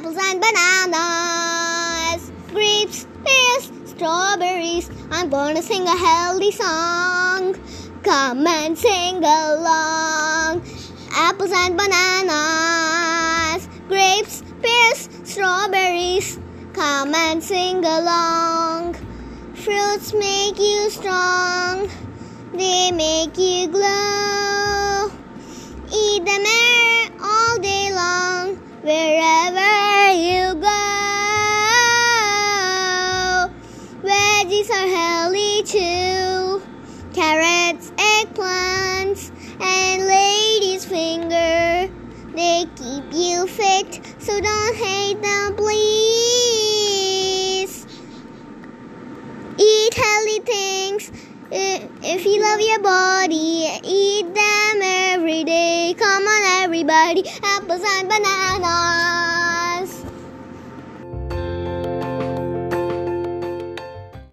apples and bananas, grapes, pears, strawberries. I'm gonna sing a healthy song. Come and sing along. Apples and bananas, grapes, pears, strawberries. Come and sing along. Fruits make you strong, they make you glow. Veggies are healthy too carrots, eggplants, and lady's finger. They keep you fit, so don't hate them, please. Eat healthy things. If you love your body, eat them every day. Come on, everybody. Apples and bananas.